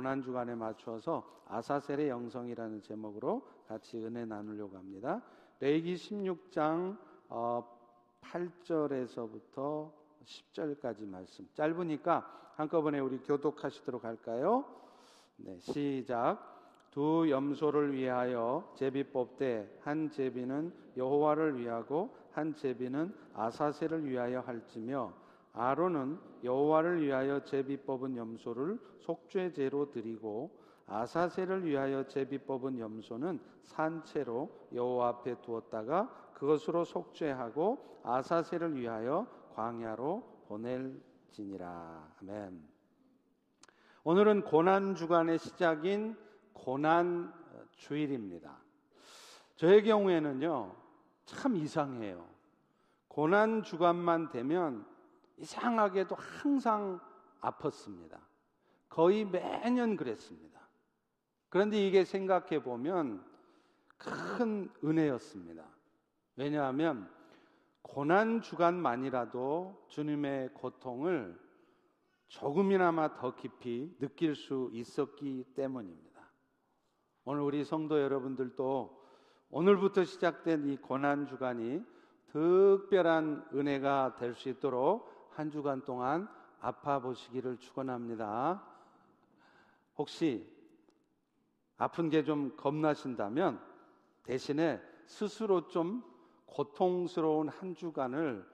고난 주간에 맞추어서 아사셀의 영성이라는 제목으로 같이 은혜 나누려고 합니다. 레이기 16장 8절에서부터 어, 10절까지 말씀 짧으니까 한꺼번에 우리 교독하시도록 할까요? 네, 시작. 두 염소를 위하여 제비 뽑되 한 제비는 여호와를 위하고 한 제비는 아사셀을 위하여 할지며 아론은 여호와를 위하여 제비 뽑은 염소를 속죄제로 드리고 아사셀을 위하여 제비 뽑은 염소는 산채로 여호와 앞에 두었다가 그것으로 속죄하고 아사셀을 위하여 광야로 보낼지니라. 아멘. 오늘은 고난 주간의 시작인 고난 주일입니다. 저의 경우에는요, 참 이상해요. 고난 주간만 되면 이상하게도 항상 아팠습니다. 거의 매년 그랬습니다. 그런데 이게 생각해 보면 큰 은혜였습니다. 왜냐하면 고난 주간만이라도 주님의 고통을 조금이나마 더 깊이 느낄 수 있었기 때문입니다. 오늘 우리 성도 여러분들도 오늘부터 시작된 이 고난 주간이 특별한 은혜가 될 수 있도록 한 주간 동안 아파 보시기를 축원합니다. 혹시 아픈 게 좀 겁나신다면 대신에 스스로 좀 고통스러운 한 주간을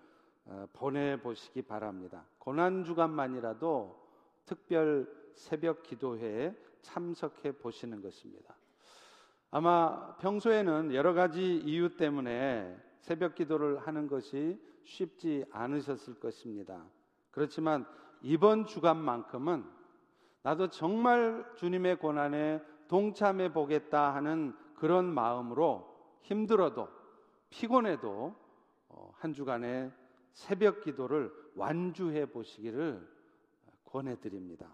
어, 보내 보시기 바랍니다. 고난 주간만이라도 특별 새벽 기도회에 참석해 보시는 것입니다. 아마 평소에는 여러 가지 이유 때문에 새벽 기도를 하는 것이 쉽지 않으셨을 것입니다. 그렇지만 이번 주간만큼은 나도 정말 주님의 고난에 동참해 보겠다 하는 그런 마음으로 힘들어도 피곤해도 어, 한 주간의 새벽 기도를 완주해 보시기를 권해 드립니다.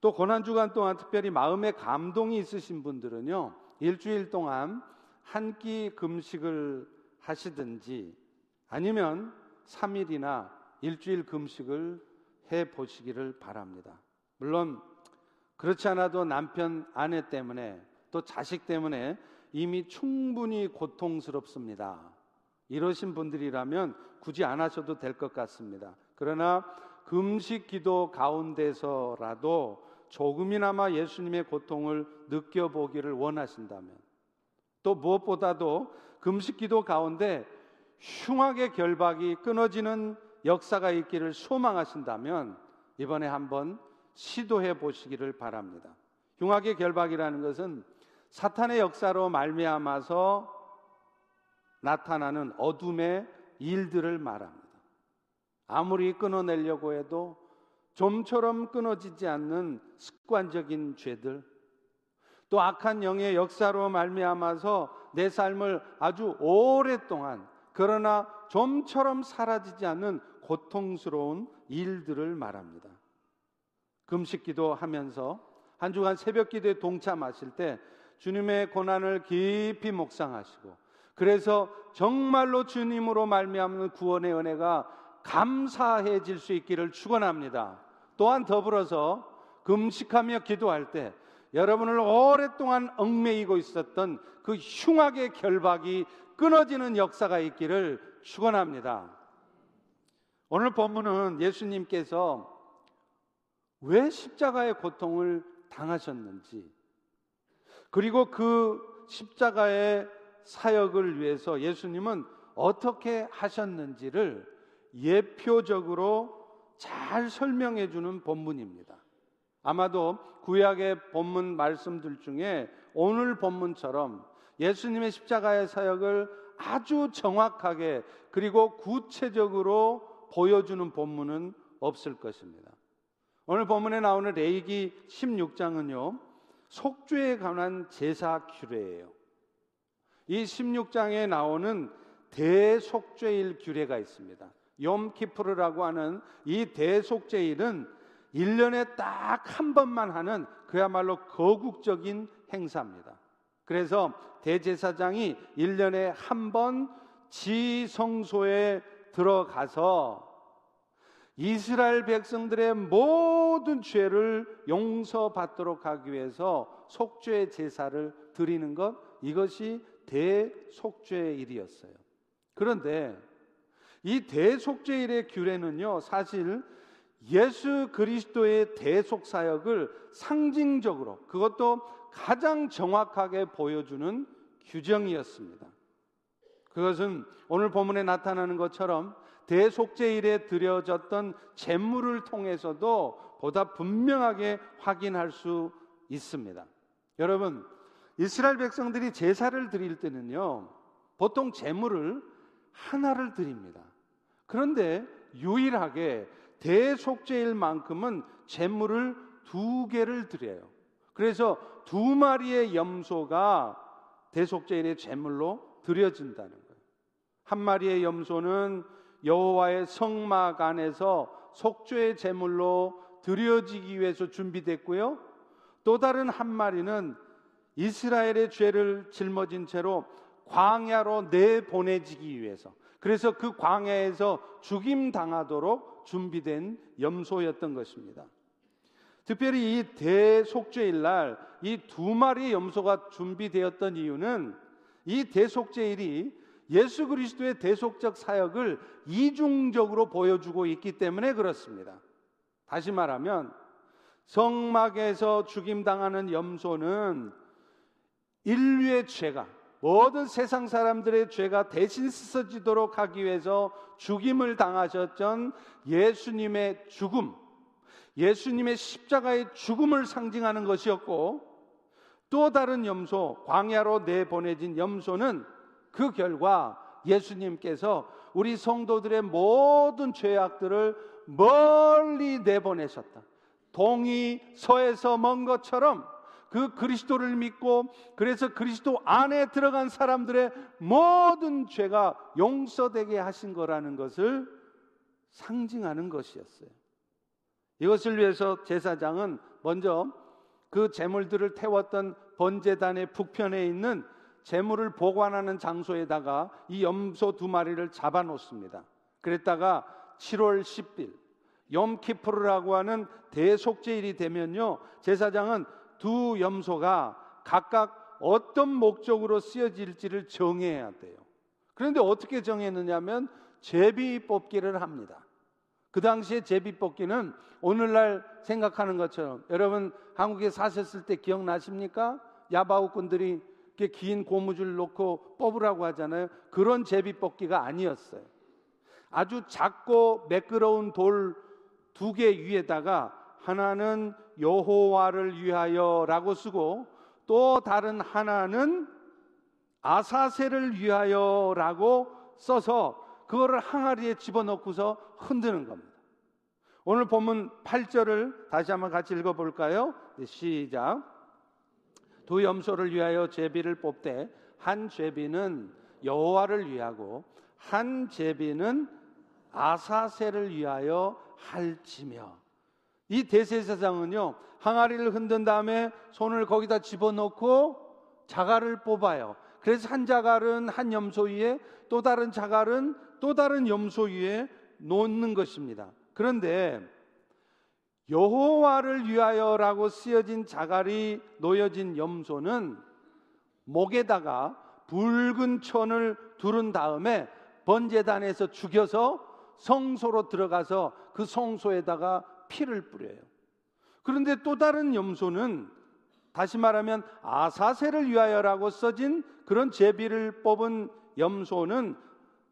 또 고난 주간 동안 특별히 마음에 감동이 있으신 분들은요. 일주일 동안 한 끼 금식을 하시든지 아니면 3일이나 일주일 금식을 해 보시기를 바랍니다. 물론 그렇지 않아도 남편 아내 때문에 또 자식 때문에 이미 충분히 고통스럽습니다. 이러신 분들이라면 굳이 안 하셔도 될 것 같습니다. 그러나 금식 기도 가운데서라도 조금이나마 예수님의 고통을 느껴보기를 원하신다면 또 무엇보다도 금식 기도 가운데 흉하게 결박이 끊어지는 역사가 있기를 소망하신다면 이번에 한번 시도해 보시기를 바랍니다. 흉하게 결박이라는 것은 사탄의 역사로 말미암아서 나타나는 어둠의 일들을 말합니다. 아무리 끊어내려고 해도 좀처럼 끊어지지 않는 습관적인 죄들, 또 악한 영의 역사로 말미암아서 내 삶을 아주 오랫동안 그러나 좀처럼 사라지지 않는 고통스러운 일들을 말합니다. 금식 기도하면서 한 주간 새벽 기도에 동참하실 때 주님의 고난을 깊이 묵상하시고 그래서 정말로 주님으로 말미암는 구원의 은혜가 감사해질 수 있기를 축원합니다. 또한 더불어서 금식하며 기도할 때 여러분을 오랫동안 얽매이고 있었던 그 흉악의 결박이 끊어지는 역사가 있기를 축원합니다. 오늘 본문은 예수님께서 왜 십자가의 고통을 당하셨는지 그리고 그 십자가의 사역을 위해서 예수님은 어떻게 하셨는지를 예표적으로 잘 설명해 주는 본문입니다. 아마도 구약의 본문 말씀들 중에 오늘 본문처럼 예수님의 십자가의 사역을 아주 정확하게 그리고 구체적으로 보여주는 본문은 없을 것입니다. 오늘 본문에 나오는 레이기 16장은요, 속죄에 관한 제사 규례예요. 이 16장에 나오는 대속죄일 규례가 있습니다. 염키프르라고 하는 이 대속죄일은 1년에 딱 한 번만 하는 그야말로 거국적인 행사입니다. 그래서 대제사장이 1년에 한 번 지성소에 들어가서 이스라엘 백성들의 모든 죄를 용서받도록 하기 위해서 속죄 제사를 드리는 것 이것이 대속죄의 일이었어요. 그런데 이 대속죄일의 규례는요, 사실 예수 그리스도의 대속 사역을 상징적으로 그것도 가장 정확하게 보여주는 규정이었습니다. 그것은 오늘 본문에 나타나는 것처럼 대속죄일에 드려졌던 제물을 통해서도 보다 분명하게 확인할 수 있습니다. 여러분, 이스라엘 백성들이 제사를 드릴 때는요, 보통 제물을 하나를 드립니다. 그런데 유일하게 대속죄일만큼은 제물을 두 개를 드려요. 그래서 두 마리의 염소가 대속죄일의 제물로 드려진다는 거예요. 한 마리의 염소는 여호와의 성막 안에서 속죄의 제물로 드려지기 위해서 준비됐고요. 또 다른 한 마리는 이스라엘의 죄를 짊어진 채로 광야로 내보내지기 위해서 그래서 그 광야에서 죽임 당하도록 준비된 염소였던 것입니다. 특별히 이 대속죄일 날 이 두 마리의 염소가 준비되었던 이유는 이 대속죄일이 예수 그리스도의 대속적 사역을 이중적으로 보여주고 있기 때문에 그렇습니다. 다시 말하면 성막에서 죽임당하는 염소는 인류의 죄가 모든 세상 사람들의 죄가 대신 씻어지도록 하기 위해서 죽임을 당하셨던 예수님의 죽음, 예수님의 십자가의 죽음을 상징하는 것이었고 또 다른 염소, 광야로 내보내진 염소는 그 결과 예수님께서 우리 성도들의 모든 죄악들을 멀리 내보내셨다. 동이 서에서 먼 것처럼 그 그리스도를 믿고 그래서 그리스도 안에 들어간 사람들의 모든 죄가 용서되게 하신 거라는 것을 상징하는 것이었어요. 이것을 위해서 제사장은 먼저 그 제물들을 태웠던 번제단의 북편에 있는 제물을 보관하는 장소에다가 이 염소 두 마리를 잡아 놓습니다. 그랬다가 7월 10일 염키프르라고 하는 대속제일이 되면요. 제사장은 두 염소가 각각 어떤 목적으로 쓰여질지를 정해야 돼요. 그런데 어떻게 정했느냐면 제비 뽑기를 합니다. 그 당시에 제비 뽑기는 오늘날 생각하는 것처럼 여러분 한국에 사셨을 때 기억나십니까? 야바우꾼들이 긴 고무줄 놓고 뽑으라고 하잖아요. 그런 제비 뽑기가 아니었어요. 아주 작고 매끄러운 돌 두 개 위에다가 하나는 여호와를 위하여라고 쓰고 또 다른 하나는 아사세를 위하여라고 써서 그거를 항아리에 집어넣고서 흔드는 겁니다. 오늘 본문 8절을 다시 한번 같이 읽어 볼까요? 네, 시작. 두 염소를 위하여 제비를 뽑되 한 제비는 여호와를 위하고 한 제비는 아사세를 위하여 할지며 이 대세사장은요 항아리를 흔든 다음에 손을 거기다 집어넣고 자갈을 뽑아요. 그래서 한 자갈은 한 염소 위에 또 다른 자갈은 또 다른 염소 위에 놓는 것입니다. 그런데 여호와를 위하여라고 쓰여진 자갈이 놓여진 염소는 목에다가 붉은 천을 두른 다음에 번제단에서 죽여서 성소로 들어가서 그 성소에다가 피를 뿌려요. 그런데 또 다른 염소는 다시 말하면 아사세를 위하여라고 써진 그런 제비를 뽑은 염소는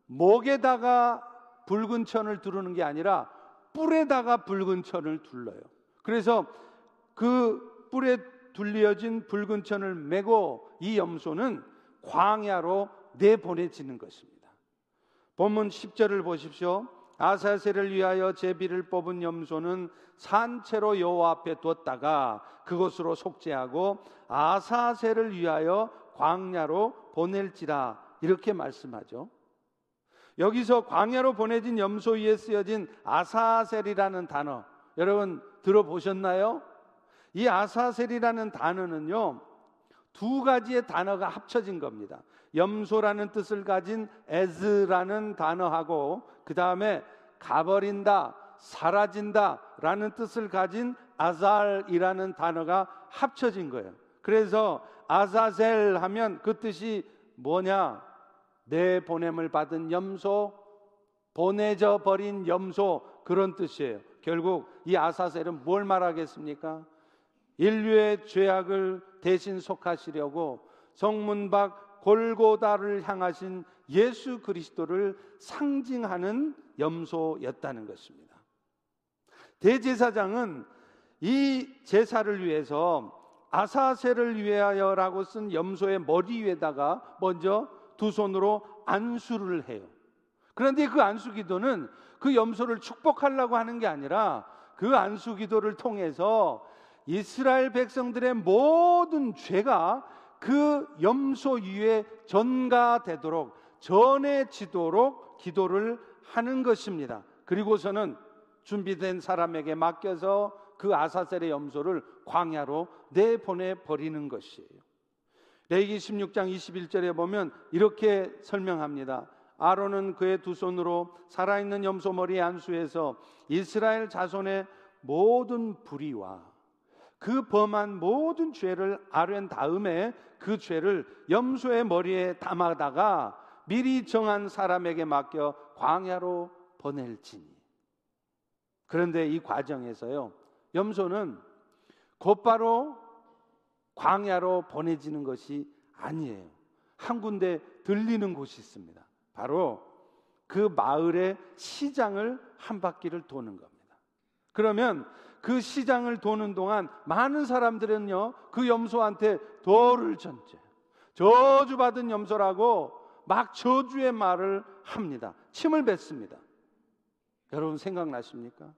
목에다가 붉은 천을 두르는 게 아니라 뿔에다가 붉은 천을 둘러요. 그래서 그 뿔에 둘려진 붉은 천을 메고 이 염소는 광야로 내보내지는 것입니다. 본문 10절을 보십시오. 아사세를 위하여 제비를 뽑은 염소는 산채로 여호와 앞에 뒀다가 그곳으로 속죄하고 아사세를 위하여 광야로 보낼지라 이렇게 말씀하죠. 여기서 광야로 보내진 염소 위에 쓰여진 아사셀이라는 단어 여러분 들어보셨나요? 이 아사셀이라는 단어는요 두 가지의 단어가 합쳐진 겁니다. 염소라는 뜻을 가진 에즈라는 단어하고 그 다음에 가버린다, 사라진다라는 뜻을 가진 아잘이라는 단어가 합쳐진 거예요. 그래서 아자젤 하면 그 뜻이 뭐냐? 내 보냄을 받은 염소, 보내져 버린 염소 그런 뜻이에요. 결국 이 아사셀은 뭘 말하겠습니까? 인류의 죄악을 대신 속하시려고 성문 밖 골고다를 향하신 예수 그리스도를 상징하는 염소였다는 것입니다. 대제사장은 이 제사를 위해서 아사셀을 위하여라고 쓴 염소의 머리 위에다가 먼저 두 손으로 안수를 해요. 그런데 그 안수 기도는 그 염소를 축복하려고 하는 게 아니라 그 안수 기도를 통해서 이스라엘 백성들의 모든 죄가 그 염소 위에 전가되도록 전해지도록 기도를 하는 것입니다. 그리고서는 준비된 사람에게 맡겨서 그 아사셀의 염소를 광야로 내보내 버리는 것이에요. 레기 16장 21절에 보면 이렇게 설명합니다. 아론은 그의 두 손으로 살아있는 염소 머리에 안수해서 이스라엘 자손의 모든 불의와 그 범한 모든 죄를 아뢰 다음에 그 죄를 염소의 머리에 담아다가 미리 정한 사람에게 맡겨 광야로 보낼지니. 그런데 이 과정에서요, 염소는 곧바로 광야로 보내지는 것이 아니에요. 한 군데 들리는 곳이 있습니다. 바로 그 마을의 시장을 한 바퀴를 도는 겁니다. 그러면 그 시장을 도는 동안 많은 사람들은요, 그 염소한테 돌을 전제, 저주받은 염소라고 막 저주의 말을 합니다. 침을 뱉습니다. 여러분 생각나십니까?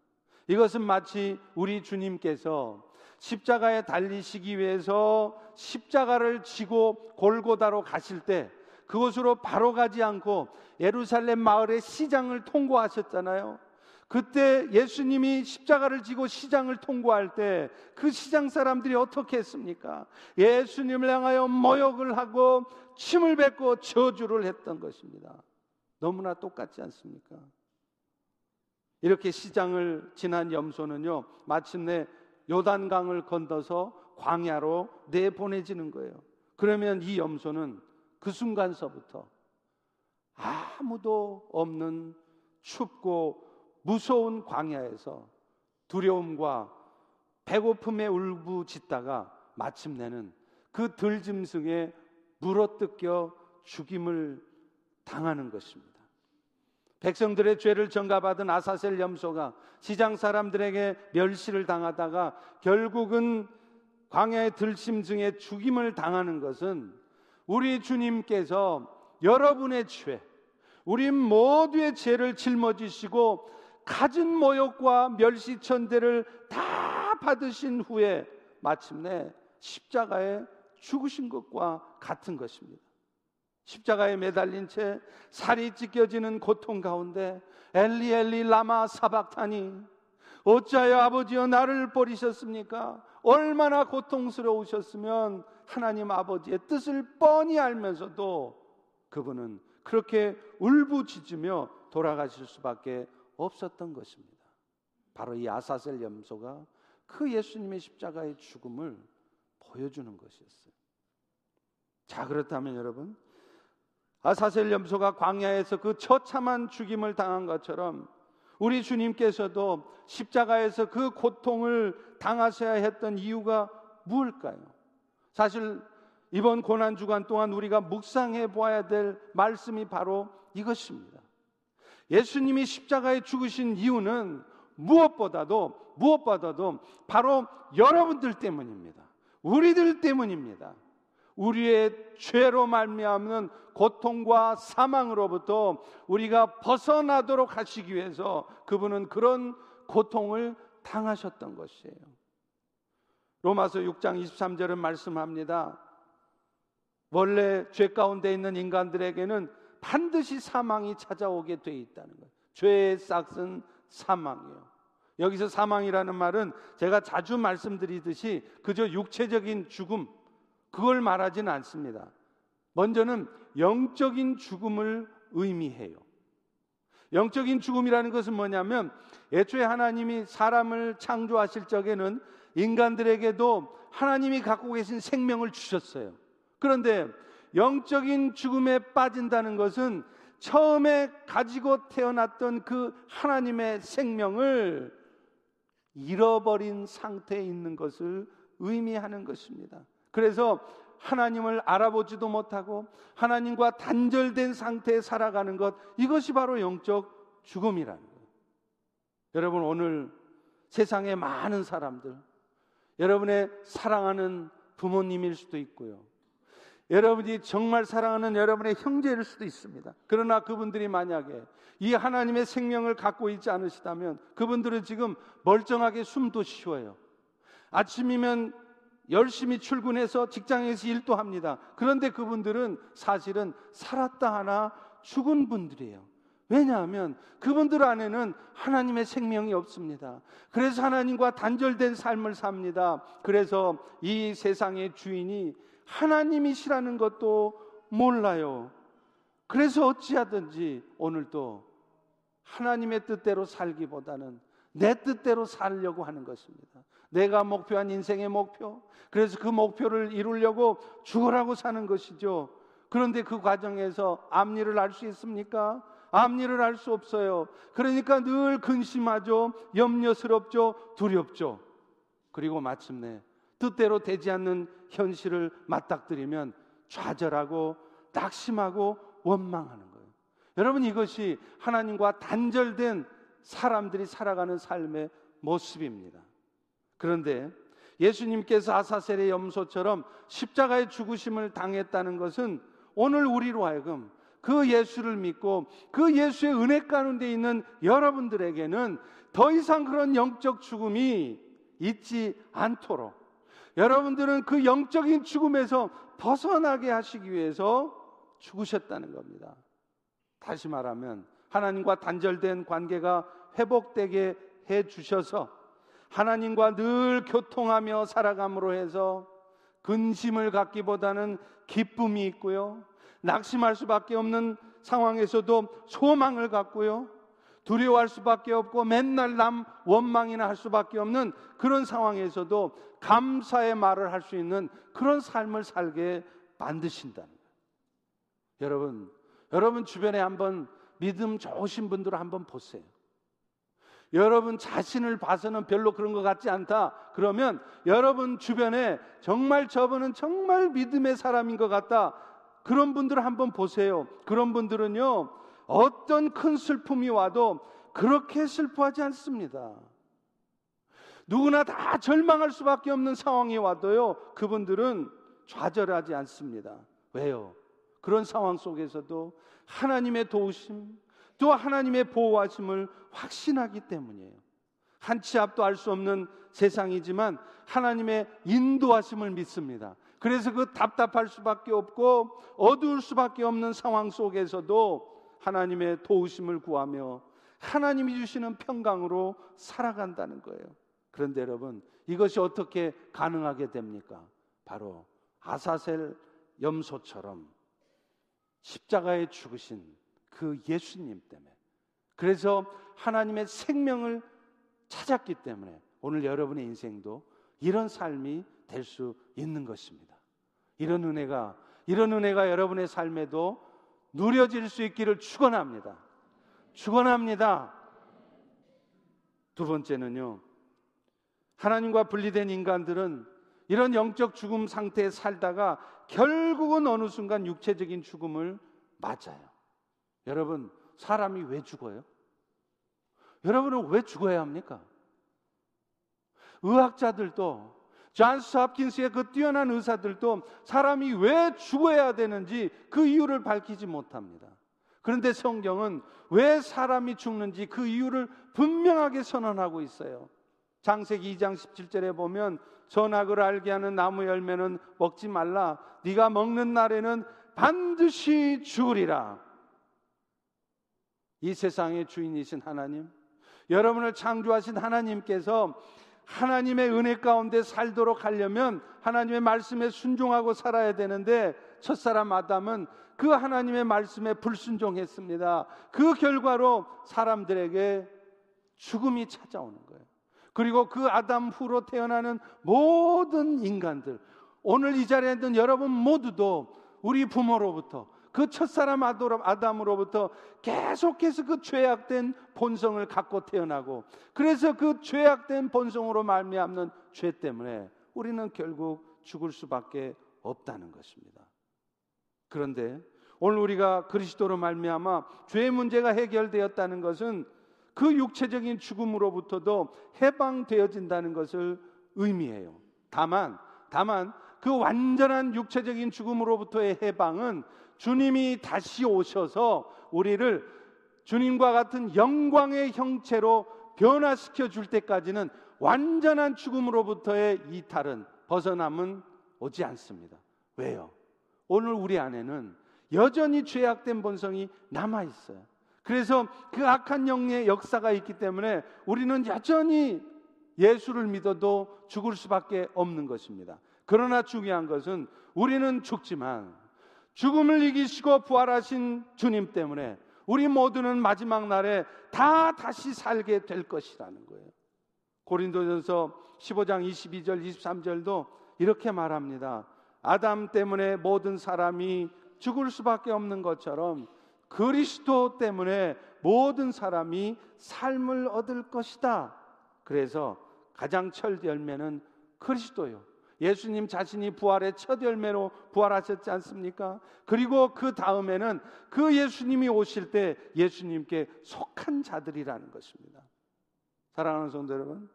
이것은 마치 우리 주님께서 십자가에 달리시기 위해서 십자가를 지고 골고다로 가실 때 그곳으로 바로 가지 않고 예루살렘 마을의 시장을 통과하셨잖아요. 그때 예수님이 십자가를 지고 시장을 통과할 때 그 시장 사람들이 어떻게 했습니까? 예수님을 향하여 모욕을 하고 침을 뱉고 저주를 했던 것입니다. 너무나 똑같지 않습니까? 이렇게 시장을 지난 염소는요, 마침내 요단강을 건너서 광야로 내보내지는 거예요. 그러면 이 염소는 그 순간서부터 아무도 없는 춥고 무서운 광야에서 두려움과 배고픔에 울부짖다가 마침내는 그 들짐승에 물어뜯겨 죽임을 당하는 것입니다. 백성들의 죄를 전가받은 아사셀 염소가 시장 사람들에게 멸시를 당하다가 결국은 광야의 들짐승에 죽임을 당하는 것은 우리 주님께서 여러분의 죄, 우리 모두의 죄를 짊어지시고 갖은 모욕과 멸시천대를 다 받으신 후에 마침내 십자가에 죽으신 것과 같은 것입니다. 십자가에 매달린 채 살이 찢겨지는 고통 가운데 엘리 엘리 라마 사박타니 어찌하여 아버지여 나를 버리셨습니까? 얼마나 고통스러우셨으면 하나님 아버지의 뜻을 뻔히 알면서도 그분은 그렇게 울부짖으며 돌아가실 수밖에 없었던 것입니다. 바로 이 아사셀 염소가 그 예수님의 십자가의 죽음을 보여주는 것이었어요. 자, 그렇다면 여러분, 아사셀 염소가 광야에서 그 처참한 죽임을 당한 것처럼 우리 주님께서도 십자가에서 그 고통을 당하셔야 했던 이유가 무엇일까요? 사실 이번 고난 주간 동안 우리가 묵상해 보아야 될 말씀이 바로 이것입니다. 예수님이 십자가에 죽으신 이유는 무엇보다도 무엇보다도 바로 여러분들 때문입니다. 우리들 때문입니다. 우리의 죄로 말미암는 고통과 사망으로부터 우리가 벗어나도록 하시기 위해서 그분은 그런 고통을 당하셨던 것이에요. 로마서 6장 23절은 말씀합니다. 원래 죄 가운데 있는 인간들에게는 반드시 사망이 찾아오게 돼 있다는 거예요. 죄의 싹은 사망이에요. 여기서 사망이라는 말은 제가 자주 말씀드리듯이 그저 육체적인 죽음 그걸 말하지는 않습니다. 먼저는 영적인 죽음을 의미해요. 영적인 죽음이라는 것은 뭐냐면 애초에 하나님이 사람을 창조하실 적에는 인간들에게도 하나님이 갖고 계신 생명을 주셨어요. 그런데 영적인 죽음에 빠진다는 것은 처음에 가지고 태어났던 그 하나님의 생명을 잃어버린 상태에 있는 것을 의미하는 것입니다. 그래서 하나님을 알아보지도 못하고 하나님과 단절된 상태에 살아가는 것 이것이 바로 영적 죽음이라는 거예요. 여러분 오늘 세상에 많은 사람들 여러분의 사랑하는 부모님일 수도 있고요. 여러분이 정말 사랑하는 여러분의 형제일 수도 있습니다. 그러나 그분들이 만약에 이 하나님의 생명을 갖고 있지 않으시다면 그분들은 지금 멀쩡하게 숨도 쉬어요. 아침이면 열심히 출근해서 직장에서 일도 합니다. 그런데 그분들은 사실은 살았다 하나 죽은 분들이에요. 왜냐하면 그분들 안에는 하나님의 생명이 없습니다. 그래서 하나님과 단절된 삶을 삽니다. 그래서 이 세상의 주인이 하나님이시라는 것도 몰라요. 그래서 어찌하든지 오늘도 하나님의 뜻대로 살기보다는 내 뜻대로 살려고 하는 것입니다. 내가 목표한 인생의 목표. 그래서 그 목표를 이루려고 죽으라고 사는 것이죠. 그런데 그 과정에서 앞일을 알수 있습니까? 앞일을 알수 없어요. 그러니까 늘 근심하죠. 염려스럽죠. 두렵죠. 그리고 마침내 뜻대로 되지 않는 현실을 맞닥뜨리면 좌절하고 낙심하고 원망하는 거예요. 여러분 이것이 하나님과 단절된 사람들이 살아가는 삶의 모습입니다. 그런데 예수님께서 아사셀의 염소처럼 십자가의 죽으심을 당했다는 것은 오늘 우리로 하여금 그 예수를 믿고 그 예수의 은혜 가운데 있는 여러분들에게는 더 이상 그런 영적 죽음이 있지 않도록 여러분들은 그 영적인 죽음에서 벗어나게 하시기 위해서 죽으셨다는 겁니다. 다시 말하면 하나님과 단절된 관계가 회복되게 해 주셔서 하나님과 늘 교통하며 살아감으로 해서 근심을 갖기보다는 기쁨이 있고요. 낙심할 수밖에 없는 상황에서도 소망을 갖고요. 두려워할 수밖에 없고 맨날 남 원망이나 할 수밖에 없는 그런 상황에서도 감사의 말을 할 수 있는 그런 삶을 살게 만드신다는 거예요. 여러분, 여러분 주변에 한번 믿음 좋으신 분들을 한번 보세요. 여러분 자신을 봐서는 별로 그런 것 같지 않다. 그러면 여러분 주변에 정말 저분은 정말 믿음의 사람인 것 같다. 그런 분들을 한번 보세요. 그런 분들은요, 어떤 큰 슬픔이 와도 그렇게 슬퍼하지 않습니다. 누구나 다 절망할 수밖에 없는 상황이 와도요, 그분들은 좌절하지 않습니다. 왜요? 그런 상황 속에서도 하나님의 도우심, 또 하나님의 보호하심을 확신하기 때문이에요. 한 치 앞도 알 수 없는 세상이지만 하나님의 인도하심을 믿습니다. 그래서 그 답답할 수밖에 없고 어두울 수밖에 없는 상황 속에서도 하나님의 도우심을 구하며 하나님이 주시는 평강으로 살아간다는 거예요. 그런데 여러분, 이것이 어떻게 가능하게 됩니까? 바로 아사셀 염소처럼 십자가에 죽으신 그 예수님 때문에. 그래서 하나님의 생명을 찾았기 때문에 오늘 여러분의 인생도 이런 삶이 될 수 있는 것입니다. 이런 은혜가 이런 은혜가 여러분의 삶에도 누려질 수 있기를 축원합니다. 축원합니다. 두 번째는요. 하나님과 분리된 인간들은 이런 영적 죽음 상태에 살다가 결국은 어느 순간 육체적인 죽음을 맞아요. 여러분, 사람이 왜 죽어요? 여러분은 왜 죽어야 합니까? 의학자들도 존스 홉킨스의 그 뛰어난 의사들도 사람이 왜 죽어야 되는지 그 이유를 밝히지 못합니다. 그런데 성경은 왜 사람이 죽는지 그 이유를 분명하게 선언하고 있어요. 장세기 2장 17절에 보면 전악을 알게 하는 나무 열매는 먹지 말라. 네가 먹는 날에는 반드시 죽으리라. 이 세상의 주인이신 하나님, 여러분을 창조하신 하나님께서 하나님의 은혜 가운데 살도록 하려면 하나님의 말씀에 순종하고 살아야 되는데 첫사람 아담은 그 하나님의 말씀에 불순종했습니다. 그 결과로 사람들에게 죽음이 찾아오는 거예요. 그리고 그 아담 후로 태어나는 모든 인간들, 오늘 이 자리에 있는 여러분 모두도 우리 부모로부터 그 첫사람 아담으로부터 계속해서 그 죄악된 본성을 갖고 태어나고 그래서 그 죄악된 본성으로 말미암는 죄 때문에 우리는 결국 죽을 수밖에 없다는 것입니다. 그런데 오늘 우리가 그리스도로 말미암아 죄의 문제가 해결되었다는 것은 그 육체적인 죽음으로부터도 해방되어진다는 것을 의미해요. 다만 다만 그 완전한 육체적인 죽음으로부터의 해방은 주님이 다시 오셔서 우리를 주님과 같은 영광의 형체로 변화시켜 줄 때까지는 완전한 죽음으로부터의 이탈은 벗어남은 오지 않습니다. 왜요? 오늘 우리 안에는 여전히 죄악된 본성이 남아 있어요. 그래서 그 악한 영의 역사가 있기 때문에 우리는 여전히 예수를 믿어도 죽을 수밖에 없는 것입니다. 그러나 중요한 것은 우리는 죽지만 죽음을 이기시고 부활하신 주님 때문에 우리 모두는 마지막 날에 다 다시 살게 될 것이라는 거예요. 고린도전서 15장 22절 23절도 이렇게 말합니다. 아담 때문에 모든 사람이 죽을 수밖에 없는 것처럼 그리스도 때문에 모든 사람이 삶을 얻을 것이다. 그래서 가장 철 열매는 그리스도요. 예수님 자신이 부활의 첫 열매로 부활하셨지 않습니까? 그리고 그 다음에는 그 예수님이 오실 때 예수님께 속한 자들이라는 것입니다. 사랑하는 성도 여러분,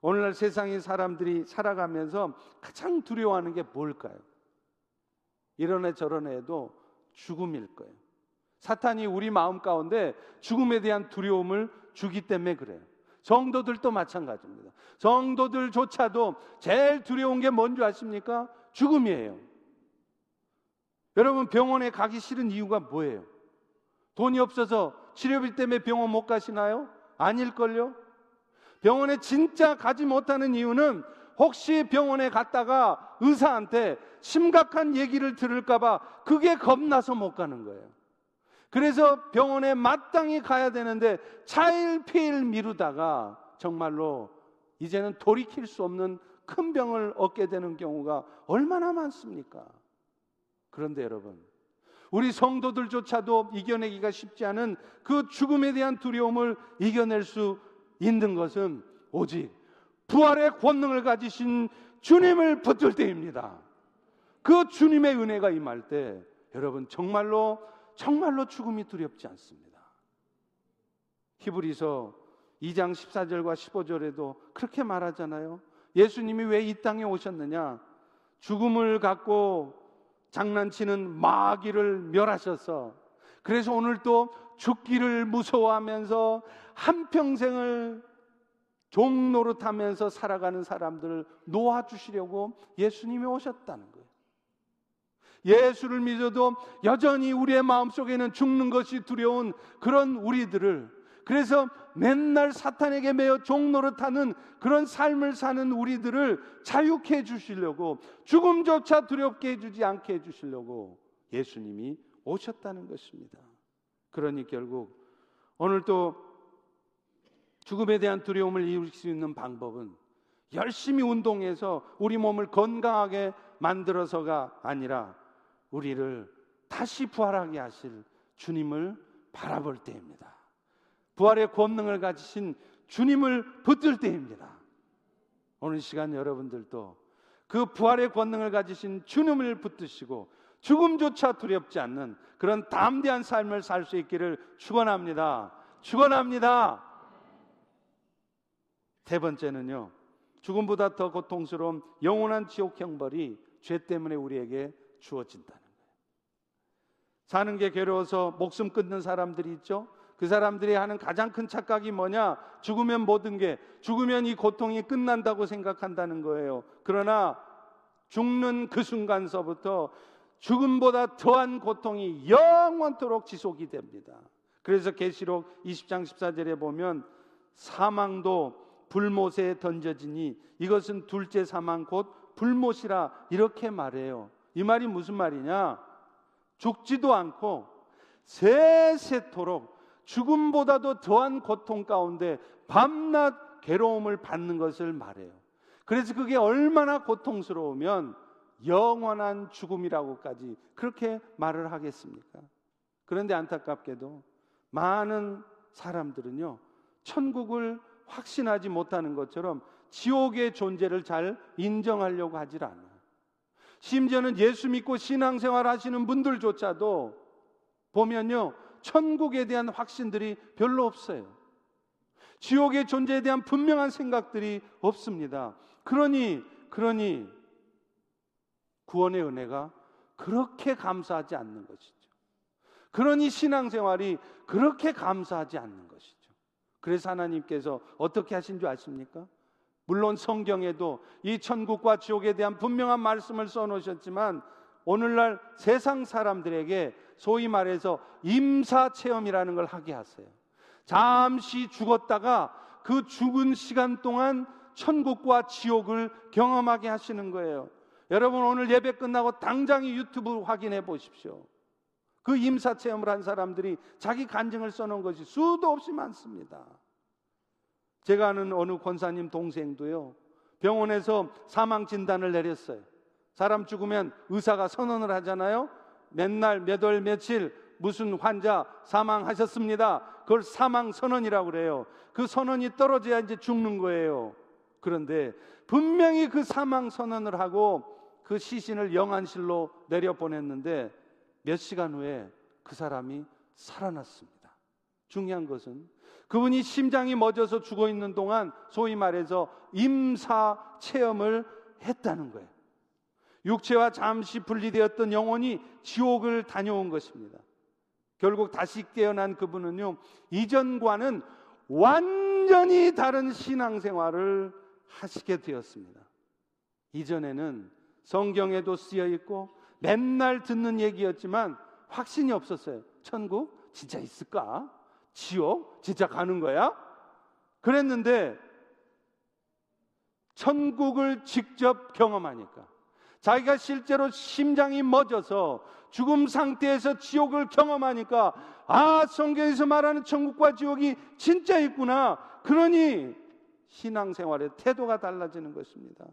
오늘날 세상의 사람들이 살아가면서 가장 두려워하는 게 뭘까요? 이런 애 저런 애도 죽음일 거예요. 사탄이 우리 마음 가운데 죽음에 대한 두려움을 주기 때문에 그래요. 성도들도 마찬가지입니다. 성도들조차도 제일 두려운 게 뭔지 아십니까? 죽음이에요. 여러분 병원에 가기 싫은 이유가 뭐예요? 돈이 없어서 치료비 때문에 병원 못 가시나요? 아닐걸요? 병원에 진짜 가지 못하는 이유는 혹시 병원에 갔다가 의사한테 심각한 얘기를 들을까봐 그게 겁나서 못 가는 거예요. 그래서 병원에 마땅히 가야 되는데 차일피일 미루다가 정말로 이제는 돌이킬 수 없는 큰 병을 얻게 되는 경우가 얼마나 많습니까? 그런데 여러분, 우리 성도들조차도 이겨내기가 쉽지 않은 그 죽음에 대한 두려움을 이겨낼 수 있는 것은 오직 부활의 권능을 가지신 주님을 붙들 때입니다. 그 주님의 은혜가 임할 때 여러분 정말로 정말로 죽음이 두렵지 않습니다. 히브리서 2장 14절과 15절에도 그렇게 말하잖아요. 예수님이 왜 이 땅에 오셨느냐? 죽음을 갖고 장난치는 마귀를 멸하셔서 그래서 오늘 또 죽기를 무서워하면서 한평생을 종노릇하면서 살아가는 사람들을 놓아주시려고 예수님이 오셨다는 거예요. 예수를 믿어도 여전히 우리의 마음속에는 죽는 것이 두려운 그런 우리들을 그래서 맨날 사탄에게 매여 종노릇하는 그런 삶을 사는 우리들을 자유케 해 주시려고 죽음조차 두렵게 해주지 않게 해주시려고 예수님이 오셨다는 것입니다. 그러니 결국 오늘 또 죽음에 대한 두려움을 이길 수 있는 방법은 열심히 운동해서 우리 몸을 건강하게 만들어서가 아니라 우리를 다시 부활하게 하실 주님을 바라볼 때입니다. 부활의 권능을 가지신 주님을 붙들 때입니다. 오늘 시간 여러분들도 그 부활의 권능을 가지신 주님을 붙드시고 죽음조차 두렵지 않는 그런 담대한 삶을 살 수 있기를 축원합니다. 축원합니다. 세 번째는요. 죽음보다 더 고통스러운 영원한 지옥 형벌이 죄 때문에 우리에게 주어진다는 거예요. 사는 게 괴로워서 목숨 끊는 사람들이 있죠. 그 사람들이 하는 가장 큰 착각이 뭐냐? 죽으면 모든 게, 죽으면 이 고통이 끝난다고 생각한다는 거예요. 그러나 죽는 그 순간서부터 죽음보다 더한 고통이 영원토록 지속이 됩니다. 그래서 계시록 20장 14절에 보면 사망도 불못에 던져지니 이것은 둘째 사망 곧 불못이라 이렇게 말해요. 이 말이 무슨 말이냐? 죽지도 않고 세세토록 죽음보다도 더한 고통 가운데 밤낮 괴로움을 받는 것을 말해요. 그래서 그게 얼마나 고통스러우면 영원한 죽음이라고까지 그렇게 말을 하겠습니까? 그런데 안타깝게도 많은 사람들은요, 천국을 확신하지 못하는 것처럼 지옥의 존재를 잘 인정하려고 하질 않아요. 심지어는 예수 믿고 신앙생활 하시는 분들조차도 보면요, 천국에 대한 확신들이 별로 없어요. 지옥의 존재에 대한 분명한 생각들이 없습니다. 그러니, 그러니, 구원의 은혜가 그렇게 감사하지 않는 것이죠. 그러니 신앙생활이 그렇게 감사하지 않는 것이죠. 그래서 하나님께서 어떻게 하신 줄 아십니까? 물론 성경에도 이 천국과 지옥에 대한 분명한 말씀을 써 놓으셨지만 오늘날 세상 사람들에게 소위 말해서 임사 체험이라는 걸 하게 하세요. 잠시 죽었다가 그 죽은 시간 동안 천국과 지옥을 경험하게 하시는 거예요. 여러분 오늘 예배 끝나고 당장 유튜브 확인해 보십시오. 그 임사 체험을 한 사람들이 자기 간증을 써놓은 것이 수도 없이 많습니다. 제가 아는 어느 권사님 동생도요, 병원에서 사망 진단을 내렸어요. 사람 죽으면 의사가 선언을 하잖아요. 맨날 몇 월 며칠 무슨 환자 사망하셨습니다. 그걸 사망 선언이라고 그래요. 그 선언이 떨어져야 이제 죽는 거예요. 그런데 분명히 그 사망 선언을 하고 그 시신을 영안실로 내려 보냈는데 몇 시간 후에 그 사람이 살아났습니다. 중요한 것은 그분이 심장이 멎어서 죽어 있는 동안 소위 말해서 임사 체험을 했다는 거예요. 육체와 잠시 분리되었던 영혼이 지옥을 다녀온 것입니다. 결국 다시 깨어난 그분은요, 이전과는 완전히 다른 신앙생활을 하시게 되었습니다. 이전에는 성경에도 쓰여 있고 맨날 듣는 얘기였지만 확신이 없었어요. 천국 진짜 있을까? 지옥 진짜 가는 거야? 그랬는데 천국을 직접 경험하니까 자기가 실제로 심장이 멎어서 죽음 상태에서 지옥을 경험하니까 아 성경에서 말하는 천국과 지옥이 진짜 있구나. 그러니 신앙생활의 태도가 달라지는 것입니다.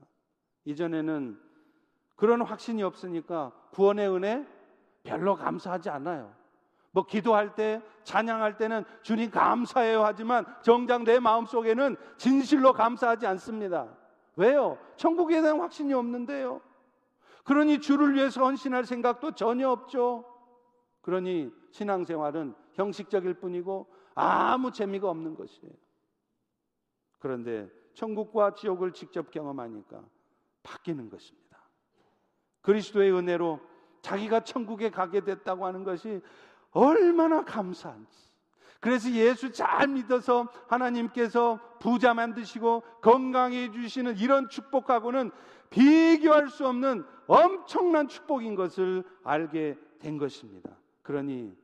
이전에는 그런 확신이 없으니까 구원의 은혜 별로 감사하지 않아요. 뭐 기도할 때, 찬양할 때는 주님 감사해요 하지만 정작 내 마음 속에는 진실로 감사하지 않습니다. 왜요? 천국에 대한 확신이 없는데요. 그러니 주를 위해서 헌신할 생각도 전혀 없죠. 그러니 신앙생활은 형식적일 뿐이고 아무 재미가 없는 것이에요. 그런데 천국과 지옥을 직접 경험하니까 바뀌는 것입니다. 그리스도의 은혜로 자기가 천국에 가게 됐다고 하는 것이 얼마나 감사한지. 그래서 예수 잘 믿어서 하나님께서 부자 만드시고 건강해 주시는 이런 축복하고는 비교할 수 없는 엄청난 축복인 것을 알게 된 것입니다. 그러니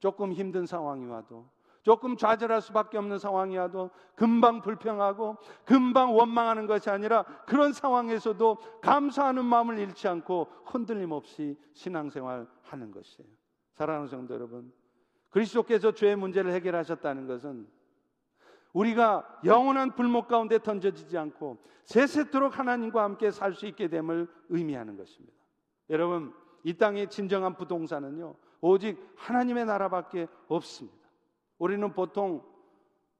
조금 힘든 상황이 와도 조금 좌절할 수밖에 없는 상황이 와도 금방 불평하고 금방 원망하는 것이 아니라 그런 상황에서도 감사하는 마음을 잃지 않고 흔들림 없이 신앙생활 하는 것이에요. 사랑하는 성도 여러분, 그리스도께서 죄의 문제를 해결하셨다는 것은 우리가 영원한 불목 가운데 던져지지 않고 세세토록 하나님과 함께 살 수 있게 됨을 의미하는 것입니다. 여러분, 이 땅의 진정한 부동산은요, 오직 하나님의 나라밖에 없습니다. 우리는 보통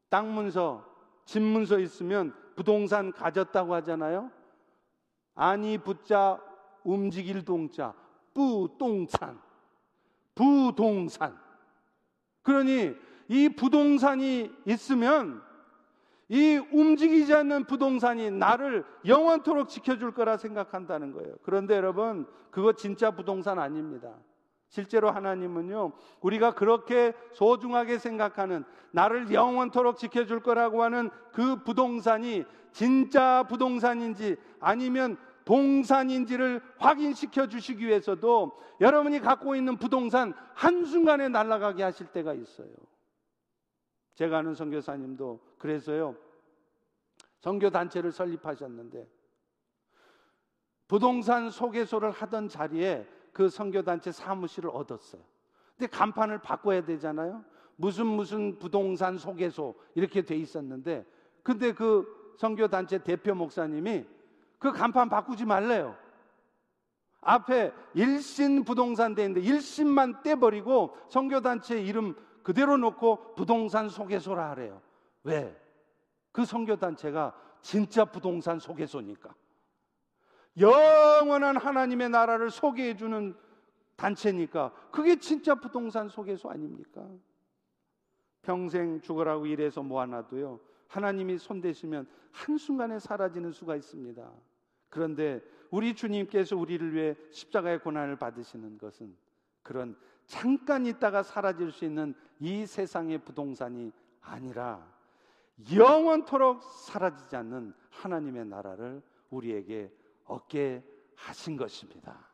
땅 문서, 집 문서 있으면 부동산 가졌다고 하잖아요. 아니 붙자 움직일 동자 부동산 부동산. 그러니 이 부동산이 있으면 이 움직이지 않는 부동산이 나를 영원토록 지켜줄 거라 생각한다는 거예요. 그런데 여러분, 그거 진짜 부동산 아닙니다. 실제로 하나님은요, 우리가 그렇게 소중하게 생각하는 나를 영원토록 지켜줄 거라고 하는 그 부동산이 진짜 부동산인지 아니면 동산인지를 확인시켜 주시기 위해서도 여러분이 갖고 있는 부동산 한순간에 날아가게 하실 때가 있어요. 제가 아는 선교사님도 그래서요. 선교 단체를 설립하셨는데 부동산 소개소를 하던 자리에 그 선교 단체 사무실을 얻었어요. 근데 간판을 바꿔야 되잖아요. 무슨 무슨 부동산 소개소 이렇게 돼 있었는데 근데 그 선교 단체 대표 목사님이 그 간판 바꾸지 말래요. 앞에 일신 부동산 돼 있는데 일신만 떼버리고 선교 단체 이름 그대로 놓고 부동산 소개소라 하래요. 왜? 그 선교 단체가 진짜 부동산 소개소니까. 영원한 하나님의 나라를 소개해 주는 단체니까 그게 진짜 부동산 소개소 아닙니까? 평생 죽으라고 일해서 모아놔도요. 하나님이 손대시면 한순간에 사라지는 수가 있습니다. 그런데 우리 주님께서 우리를 위해 십자가의 고난을 받으시는 것은 그런 잠깐 있다가 사라질 수 있는 이 세상의 부동산이 아니라 영원토록 사라지지 않는 하나님의 나라를 우리에게 얻게 하신 것입니다.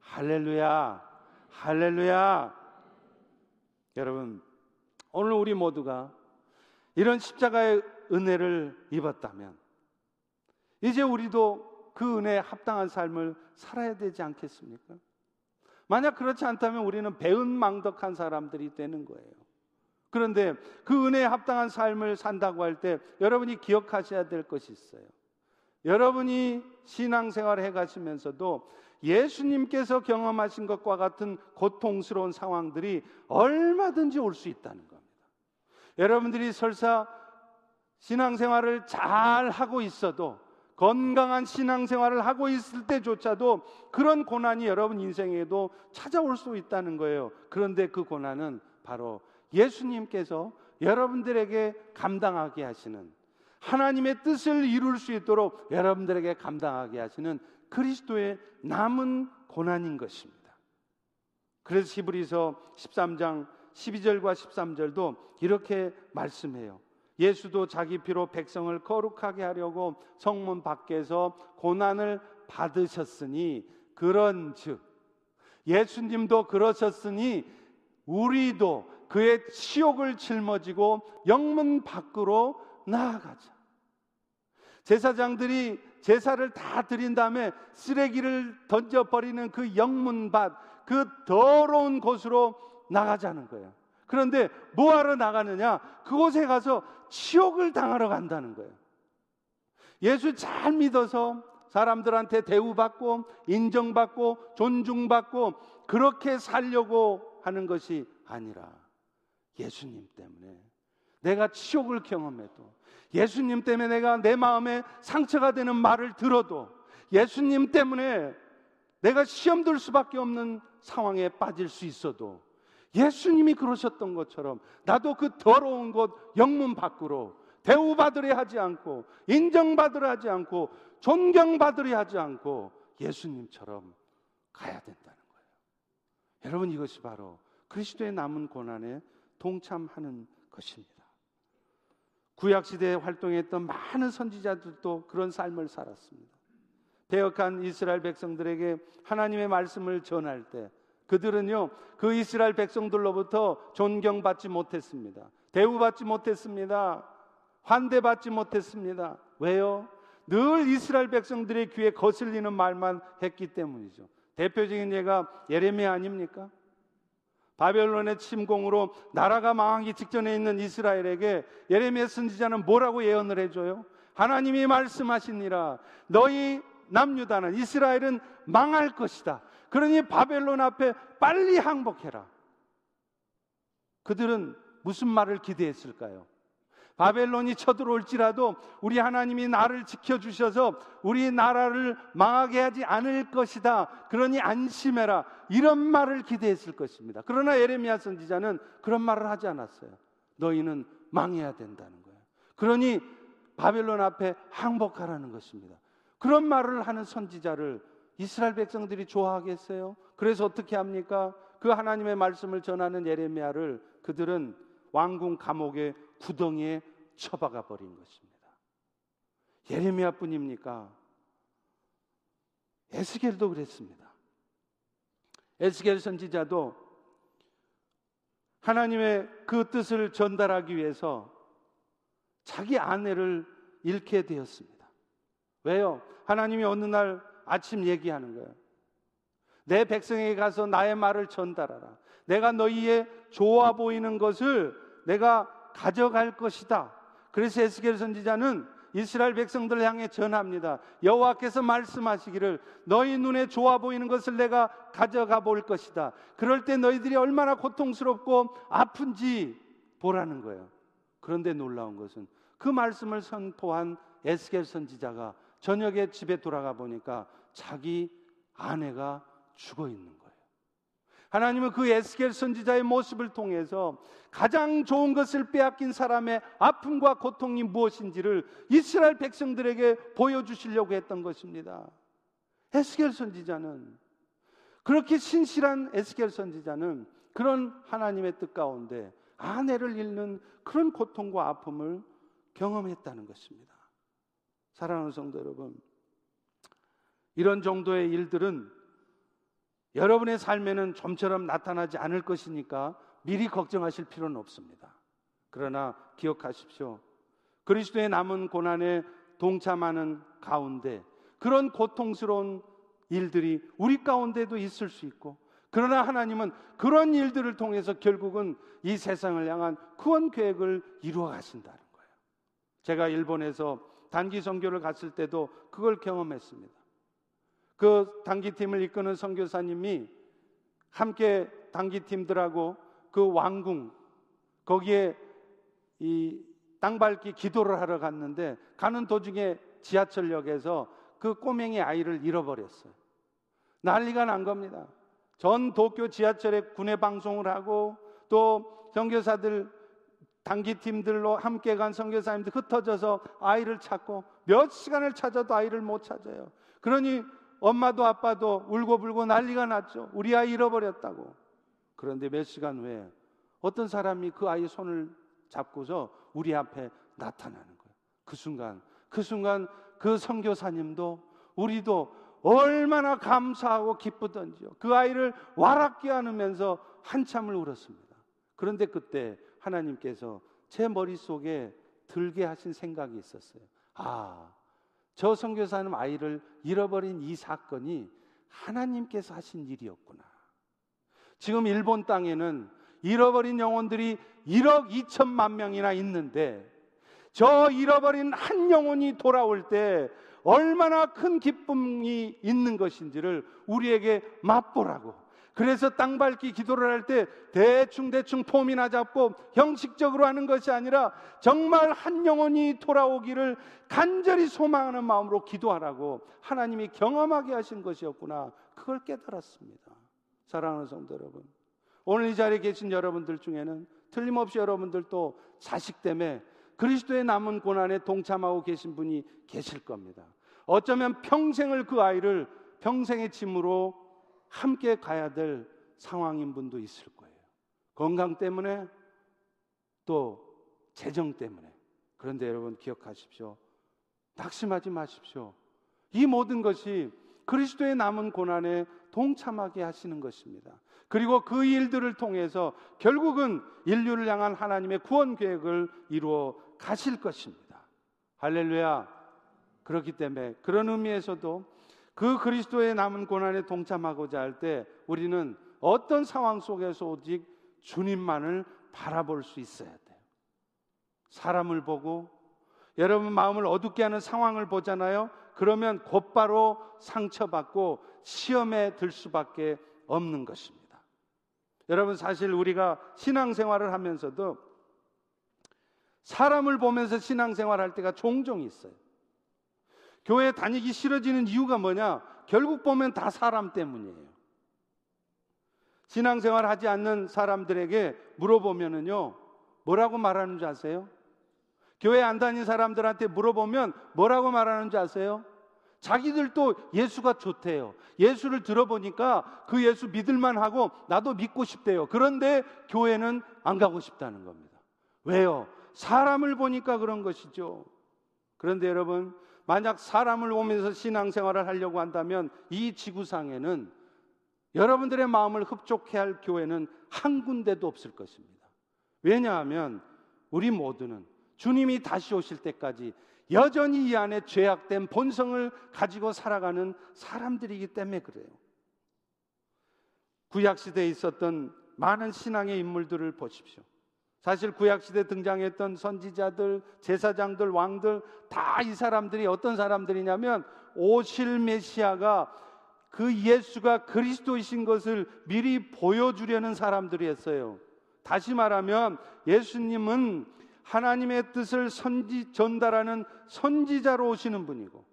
할렐루야, 할렐루야. 여러분, 오늘 우리 모두가 이런 십자가의 은혜를 입었다면 이제 우리도 그 은혜에 합당한 삶을 살아야 되지 않겠습니까? 만약 그렇지 않다면 우리는 배은망덕한 사람들이 되는 거예요. 그런데 그 은혜에 합당한 삶을 산다고 할 때 여러분이 기억하셔야 될 것이 있어요. 여러분이 신앙생활을 해 가시면서도 예수님께서 경험하신 것과 같은 고통스러운 상황들이 얼마든지 올 수 있다는 겁니다. 여러분들이 설사 신앙생활을 잘 하고 있어도 건강한 신앙생활을 하고 있을 때조차도 그런 고난이 여러분 인생에도 찾아올 수 있다는 거예요. 그런데 그 고난은 바로 예수님께서 여러분들에게 감당하게 하시는 하나님의 뜻을 이룰 수 있도록 여러분들에게 감당하게 하시는 그리스도의 남은 고난인 것입니다. 그래서 히브리서 13장 12절과 13절도 이렇게 말씀해요. 예수도 자기 피로 백성을 거룩하게 하려고 성문 밖에서 고난을 받으셨으니 그런즉 예수님도 그러셨으니 우리도 그의 치욕을 짊어지고 영문 밖으로 나아가자. 제사장들이 제사를 다 드린 다음에 쓰레기를 던져버리는 그 영문밭, 그 더러운 곳으로 나가자는 거예요. 그런데 뭐 하러 나가느냐? 그곳에 가서 치욕을 당하러 간다는 거예요. 예수 잘 믿어서 사람들한테 대우받고 인정받고 존중받고 그렇게 살려고 하는 것이 아니라 예수님 때문에 내가 치욕을 경험해도 예수님 때문에 내가 내 마음에 상처가 되는 말을 들어도 예수님 때문에 내가 시험 들 수밖에 없는 상황에 빠질 수 있어도 예수님이 그러셨던 것처럼 나도 그 더러운 곳 영문 밖으로 대우받으려 하지 않고 인정받으려 하지 않고 존경받으려 하지 않고 예수님처럼 가야 된다는 거예요. 여러분 이것이 바로 그리스도의 남은 고난에 동참하는 것입니다. 구약 시대에 활동했던 많은 선지자들도 그런 삶을 살았습니다. 배역한 이스라엘 백성들에게 하나님의 말씀을 전할 때 그들은요, 그 이스라엘 백성들로부터 존경받지 못했습니다. 대우받지 못했습니다. 환대받지 못했습니다. 왜요? 늘 이스라엘 백성들의 귀에 거슬리는 말만 했기 때문이죠. 대표적인 예가 예레미야 아닙니까? 바벨론의 침공으로 나라가 망하기 직전에 있는 이스라엘에게 예레미야 선지자는 뭐라고 예언을 해줘요? 하나님이 말씀하시니라 너희 남유다는 이스라엘은 망할 것이다. 그러니 바벨론 앞에 빨리 항복해라. 그들은 무슨 말을 기대했을까요? 바벨론이 쳐들어올지라도 우리 하나님이 나를 지켜주셔서 우리 나라를 망하게 하지 않을 것이다. 그러니 안심해라. 이런 말을 기대했을 것입니다. 그러나 예레미야 선지자는 그런 말을 하지 않았어요. 너희는 망해야 된다는 거예요. 그러니 바벨론 앞에 항복하라는 것입니다. 그런 말을 하는 선지자를 이스라엘 백성들이 좋아하겠어요? 그래서 어떻게 합니까? 그 하나님의 말씀을 전하는 예레미야를 그들은 왕궁 감옥의 구덩이에 처박아 버린 것입니다. 예레미야뿐입니까? 에스겔도 그랬습니다. 에스겔 선지자도 하나님의 그 뜻을 전달하기 위해서 자기 아내를 잃게 되었습니다. 왜요? 하나님이 어느 날 아침 얘기하는 거예요. 내 백성에게 가서 나의 말을 전달하라. 내가 너희의 좋아 보이는 것을 내가 가져갈 것이다. 그래서 에스겔 선지자는 이스라엘 백성들을 향해 전합니다. 여호와께서 말씀하시기를 너희 눈에 좋아 보이는 것을 내가 가져가 볼 것이다. 그럴 때 너희들이 얼마나 고통스럽고 아픈지 보라는 거예요. 그런데 놀라운 것은 그 말씀을 선포한 에스겔 선지자가 저녁에 집에 돌아가 보니까 자기 아내가 죽어 있는 거예요. 하나님은 그 에스겔 선지자의 모습을 통해서 가장 좋은 것을 빼앗긴 사람의 아픔과 고통이 무엇인지를 이스라엘 백성들에게 보여주시려고 했던 것입니다. 에스겔 선지자는 그렇게 신실한 에스겔 선지자는 그런 하나님의 뜻 가운데 아내를 잃는 그런 고통과 아픔을 경험했다는 것입니다. 사랑하는 성도 여러분, 이런 정도의 일들은 여러분의 삶에는 좀처럼 나타나지 않을 것이니까 미리 걱정하실 필요는 없습니다. 그러나 기억하십시오. 그리스도의 남은 고난에 동참하는 가운데 그런 고통스러운 일들이 우리 가운데도 있을 수 있고 그러나 하나님은 그런 일들을 통해서 결국은 이 세상을 향한 구원 계획을 이루어 가신다는 거예요. 제가 일본에서 단기 선교를 갔을 때도 그걸 경험했습니다. 그 단기팀을 이끄는 선교사님이 함께 단기팀들하고 그 왕궁 거기에 이 땅밟기 기도를 하러 갔는데 가는 도중에 지하철역에서 그 꼬맹이 아이를 잃어버렸어요. 난리가 난 겁니다. 전 도쿄 지하철에 군내 방송을 하고 또 선교사들 단기 팀들로 함께 간 선교사님들 흩어져서 아이를 찾고 몇 시간을 찾아도 아이를 못 찾아요. 그러니 엄마도 아빠도 울고불고 난리가 났죠. 우리 아이 잃어버렸다고. 그런데 몇 시간 후에 어떤 사람이 그 아이 손을 잡고서 우리 앞에 나타나는 거예요. 그 순간, 그 순간 그 선교사님도 우리도 얼마나 감사하고 기쁘던지요. 그 아이를 와락게 안으면서 한참을 울었습니다. 그런데 그때 하나님께서 제 머릿속에 들게 하신 생각이 있었어요. 아, 저 선교사님 아이를 잃어버린 이 사건이 하나님께서 하신 일이었구나. 지금 일본 땅에는 잃어버린 영혼들이 1억 2천만 명이나 있는데 저 잃어버린 한 영혼이 돌아올 때 얼마나 큰 기쁨이 있는 것인지를 우리에게 맛보라고 그래서 땅 밟기 기도를 할 때 대충 대충 폼이나 잡고 형식적으로 하는 것이 아니라 정말 한 영혼이 돌아오기를 간절히 소망하는 마음으로 기도하라고 하나님이 경험하게 하신 것이었구나. 그걸 깨달았습니다. 사랑하는 성도 여러분. 오늘 이 자리에 계신 여러분들 중에는 틀림없이 여러분들도 자식 때문에 그리스도의 남은 고난에 동참하고 계신 분이 계실 겁니다. 어쩌면 평생을 그 아이를 평생의 짐으로 함께 가야 될 상황인 분도 있을 거예요. 건강 때문에 또 재정 때문에. 그런데 여러분 기억하십시오. 낙심하지 마십시오. 이 모든 것이 그리스도의 남은 고난에 동참하게 하시는 것입니다. 그리고 그 일들을 통해서 결국은 인류를 향한 하나님의 구원 계획을 이루어 가실 것입니다. 할렐루야. 그렇기 때문에 그런 의미에서도 그 그리스도의 남은 고난에 동참하고자 할 때 우리는 어떤 상황 속에서 오직 주님만을 바라볼 수 있어야 돼요. 사람을 보고 여러분 마음을 어둡게 하는 상황을 보잖아요. 그러면 곧바로 상처받고 시험에 들 수밖에 없는 것입니다. 여러분 사실 우리가 신앙생활을 하면서도 사람을 보면서 신앙생활 할 때가 종종 있어요. 교회 다니기 싫어지는 이유가 뭐냐? 결국 보면 다 사람 때문이에요. 신앙생활 하지 않는 사람들에게 물어보면은요, 뭐라고 말하는 줄 아세요? 교회 안 다니는 사람들한테 물어보면 뭐라고 말하는 줄 아세요? 자기들도 예수가 좋대요. 예수를 들어보니까 그 예수 믿을만 하고 나도 믿고 싶대요. 그런데 교회는 안 가고 싶다는 겁니다. 왜요? 사람을 보니까 그런 것이죠. 그런데 여러분, 만약 사람을 보면서 신앙생활을 하려고 한다면 이 지구상에는 여러분들의 마음을 흡족해 할 교회는 한 군데도 없을 것입니다. 왜냐하면 우리 모두는 주님이 다시 오실 때까지 여전히 이 안에 죄악된 본성을 가지고 살아가는 사람들이기 때문에 그래요. 구약 시대에 있었던 많은 신앙의 인물들을 보십시오. 사실 구약 시대 등장했던 선지자들, 제사장들, 왕들 다 이 사람들이 어떤 사람들이냐면 오실 메시아가 그 예수가 그리스도이신 것을 미리 보여주려는 사람들이었어요. 다시 말하면 예수님은 하나님의 뜻을 선지 전달하는 선지자로 오시는 분이고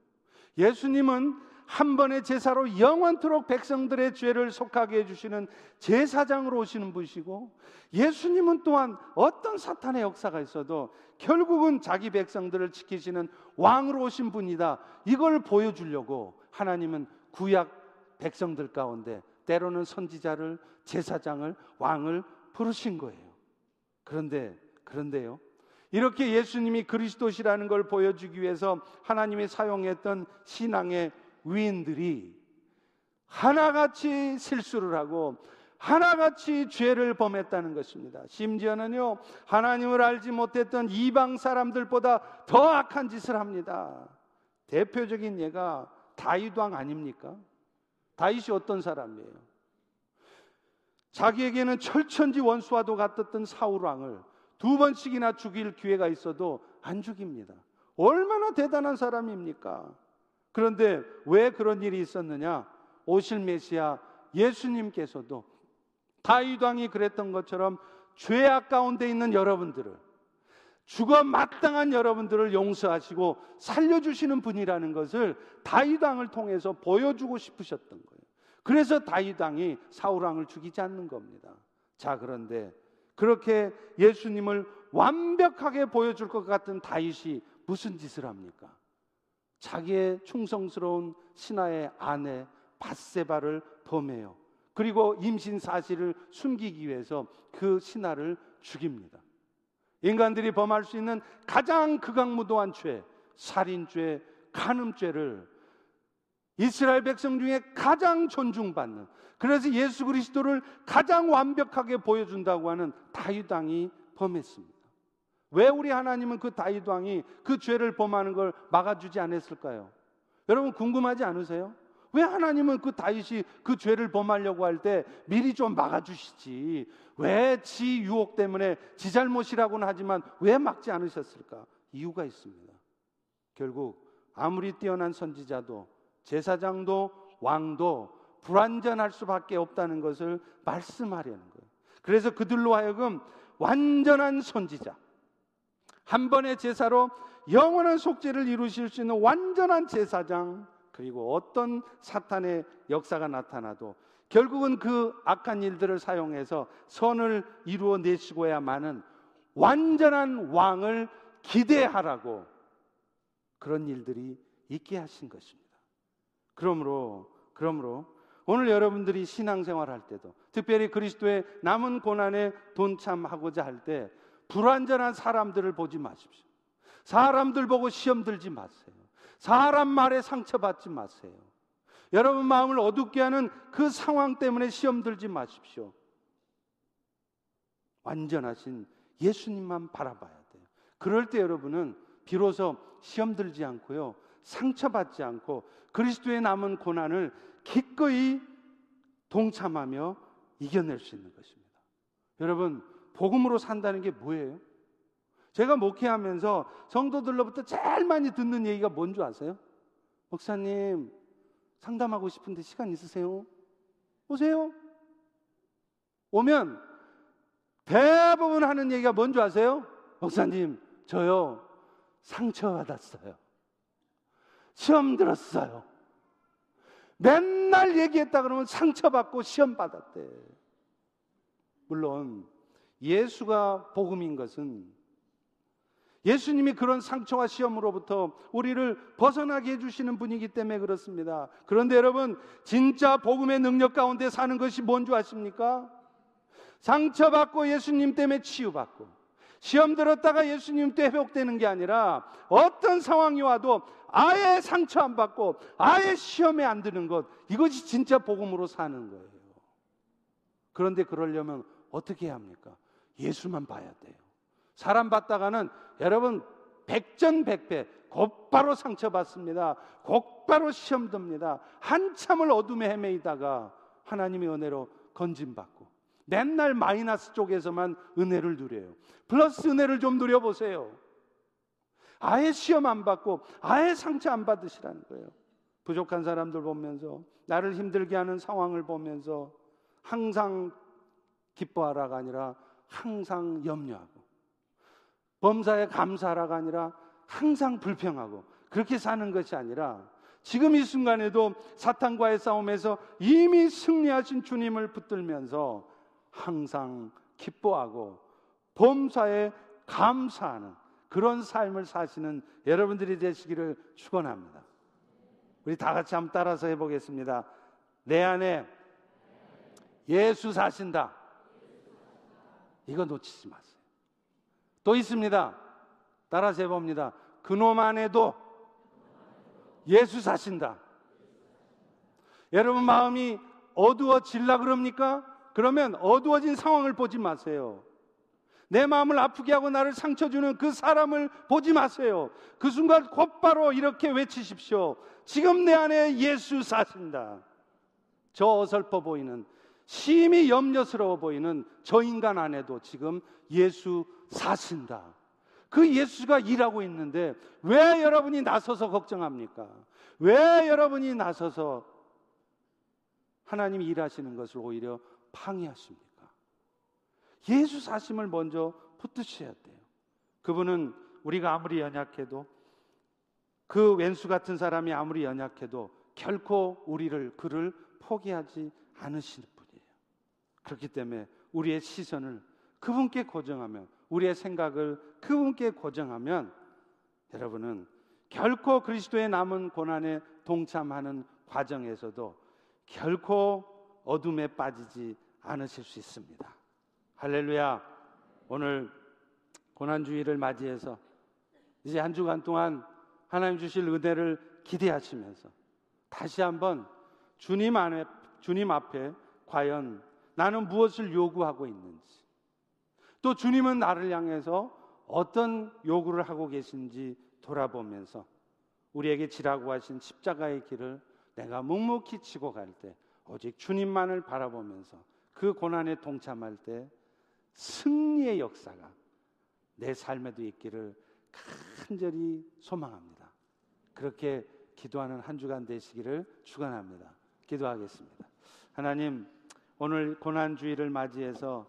예수님은 한 번의 제사로 영원토록 백성들의 죄를 속하게 해주시는 제사장으로 오시는 분이시고 예수님은 또한 어떤 사탄의 역사가 있어도 결국은 자기 백성들을 지키시는 왕으로 오신 분이다. 이걸 보여주려고 하나님은 구약 백성들 가운데 때로는 선지자를 제사장을 왕을 부르신 거예요. 그런데 그런데요. 이렇게 예수님이 그리스도시라는 걸 보여주기 위해서 하나님이 사용했던 신앙의 위인들이 하나같이 실수를 하고 하나같이 죄를 범했다는 것입니다. 심지어는요, 하나님을 알지 못했던 이방 사람들보다 더 악한 짓을 합니다. 대표적인 예가 다윗왕 아닙니까? 다윗이 어떤 사람이에요? 자기에게는 철천지 원수와도 같았던 사울왕을 두 번씩이나 죽일 기회가 있어도 안 죽입니다. 얼마나 대단한 사람입니까? 그런데 왜 그런 일이 있었느냐? 오실 메시아 예수님께서도 다윗 왕이 그랬던 것처럼 죄악 가운데 있는 여러분들을 죽어 마땅한 여러분들을 용서하시고 살려주시는 분이라는 것을 다윗 왕을 통해서 보여주고 싶으셨던 거예요. 그래서 다윗 왕이 사울 왕을 죽이지 않는 겁니다. 자, 그런데 그렇게 예수님을 완벽하게 보여줄 것 같은 다윗이 무슨 짓을 합니까? 자기의 충성스러운 신하의 아내 바세바를 범해요. 그리고 임신 사실을 숨기기 위해서 그 신하를 죽입니다. 인간들이 범할 수 있는 가장 극악무도한 죄, 살인죄, 간음죄를 이스라엘 백성 중에 가장 존중받는 그래서 예수 그리스도를 가장 완벽하게 보여준다고 하는 다윗 왕이 범했습니다. 왜 우리 하나님은 그 다윗 왕이 그 죄를 범하는 걸 막아주지 않았을까요? 여러분 궁금하지 않으세요? 왜 하나님은 그 다윗이 그 죄를 범하려고 할 때 미리 좀 막아주시지? 왜 지 유혹 때문에 지 잘못이라고는 하지만 왜 막지 않으셨을까? 이유가 있습니다. 결국 아무리 뛰어난 선지자도 제사장도 왕도 불완전할 수밖에 없다는 것을 말씀하려는 거예요. 그래서 그들로 하여금 완전한 선지자, 한 번의 제사로 영원한 속죄를 이루실 수 있는 완전한 제사장 그리고 어떤 사탄의 역사가 나타나도 결국은 그 악한 일들을 사용해서 선을 이루어 내시고야만은 완전한 왕을 기대하라고 그런 일들이 있게 하신 것입니다. 그러므로 그러므로 오늘 여러분들이 신앙생활 할 때도 특별히 그리스도의 남은 고난에 돈참하고자 할 때 불완전한 사람들을 보지 마십시오. 사람들 보고 시험 들지 마세요. 사람 말에 상처받지 마세요. 여러분 마음을 어둡게 하는 그 상황 때문에 시험 들지 마십시오. 완전하신 예수님만 바라봐야 돼요. 그럴 때 여러분은 비로소 시험 들지 않고요. 상처받지 않고 그리스도의 남은 고난을 기꺼이 동참하며 이겨낼 수 있는 것입니다. 여러분, 복음으로 산다는 게 뭐예요? 제가 목회하면서 성도들로부터 제일 많이 듣는 얘기가 뭔 줄 아세요? 목사님, 상담하고 싶은데 시간 있으세요? 오세요. 오면 대부분 하는 얘기가 뭔 줄 아세요? 목사님, 저요, 상처받았어요. 시험 들었어요. 맨날 얘기했다 그러면 상처받고 시험 받았대. 물론 예수가 복음인 것은 예수님이 그런 상처와 시험으로부터 우리를 벗어나게 해주시는 분이기 때문에 그렇습니다. 그런데 여러분, 진짜 복음의 능력 가운데 사는 것이 뭔 줄 아십니까? 상처받고 예수님 때문에 치유받고, 시험 들었다가 예수님 때 회복되는 게 아니라 어떤 상황이 와도 아예 상처 안 받고 아예 시험에 안 드는 것, 이것이 진짜 복음으로 사는 거예요. 그런데 그러려면 어떻게 해야 합니까? 예수만 봐야 돼요. 사람 봤다가는 여러분 백전백패 곧바로 상처받습니다. 곧바로 시험 듭니다. 한참을 어둠에 헤매이다가 하나님의 은혜로 건짐받고 맨날 마이너스 쪽에서만 은혜를 누려요. 플러스 은혜를 좀 누려보세요. 아예 시험 안 받고 아예 상처 안 받으시라는 거예요. 부족한 사람들 보면서 나를 힘들게 하는 상황을 보면서 항상 기뻐하라가 아니라 항상 염려하고 범사에 감사하라가 아니라 항상 불평하고 그렇게 사는 것이 아니라 지금 이 순간에도 사탄과의 싸움에서 이미 승리하신 주님을 붙들면서 항상 기뻐하고 범사에 감사하는 그런 삶을 사시는 여러분들이 되시기를 축원합니다. 우리 다 같이 한번 따라서 해보겠습니다. 내 안에 예수 사신다. 이거 놓치지 마세요. 또 있습니다. 따라서 해봅니다. 그놈 안에도 예수 사신다. 여러분 마음이 어두워질라 그럽니까? 그러면 어두워진 상황을 보지 마세요. 내 마음을 아프게 하고 나를 상처 주는 그 사람을 보지 마세요. 그 순간 곧바로 이렇게 외치십시오. 지금 내 안에 예수 사신다. 저 어설퍼 보이는 심히 염려스러워 보이는 저 인간 안에도 지금 예수 사신다. 그 예수가 일하고 있는데 왜 여러분이 나서서 걱정합니까? 왜 여러분이 나서서 하나님이 일하시는 것을 오히려 방해하십니까? 예수 사심을 먼저 붙드셔야 돼요. 그분은 우리가 아무리 연약해도 그 왼수 같은 사람이 아무리 연약해도 결코 우리를 그를 포기하지 않으시는. 그렇기 때문에 우리의 시선을 그분께 고정하면 우리의 생각을 그분께 고정하면 여러분은 결코 그리스도의 남은 고난에 동참하는 과정에서도 결코 어둠에 빠지지 않으실 수 있습니다. 할렐루야. 오늘 고난주의를 맞이해서 이제 한 주간 동안 하나님 주실 은혜를 기대하시면서 다시 한번 주님 안에 주님 앞에 과연 나는 무엇을 요구하고 있는지 또 주님은 나를 향해서 어떤 요구를 하고 계신지 돌아보면서 우리에게 지라고 하신 십자가의 길을 내가 묵묵히 치고 갈 때 오직 주님만을 바라보면서 그 고난에 동참할 때 승리의 역사가 내 삶에도 있기를 간절히 소망합니다. 그렇게 기도하는 한 주간 되시기를 축원합니다. 기도하겠습니다. 하나님 오늘 고난 주일을 맞이해서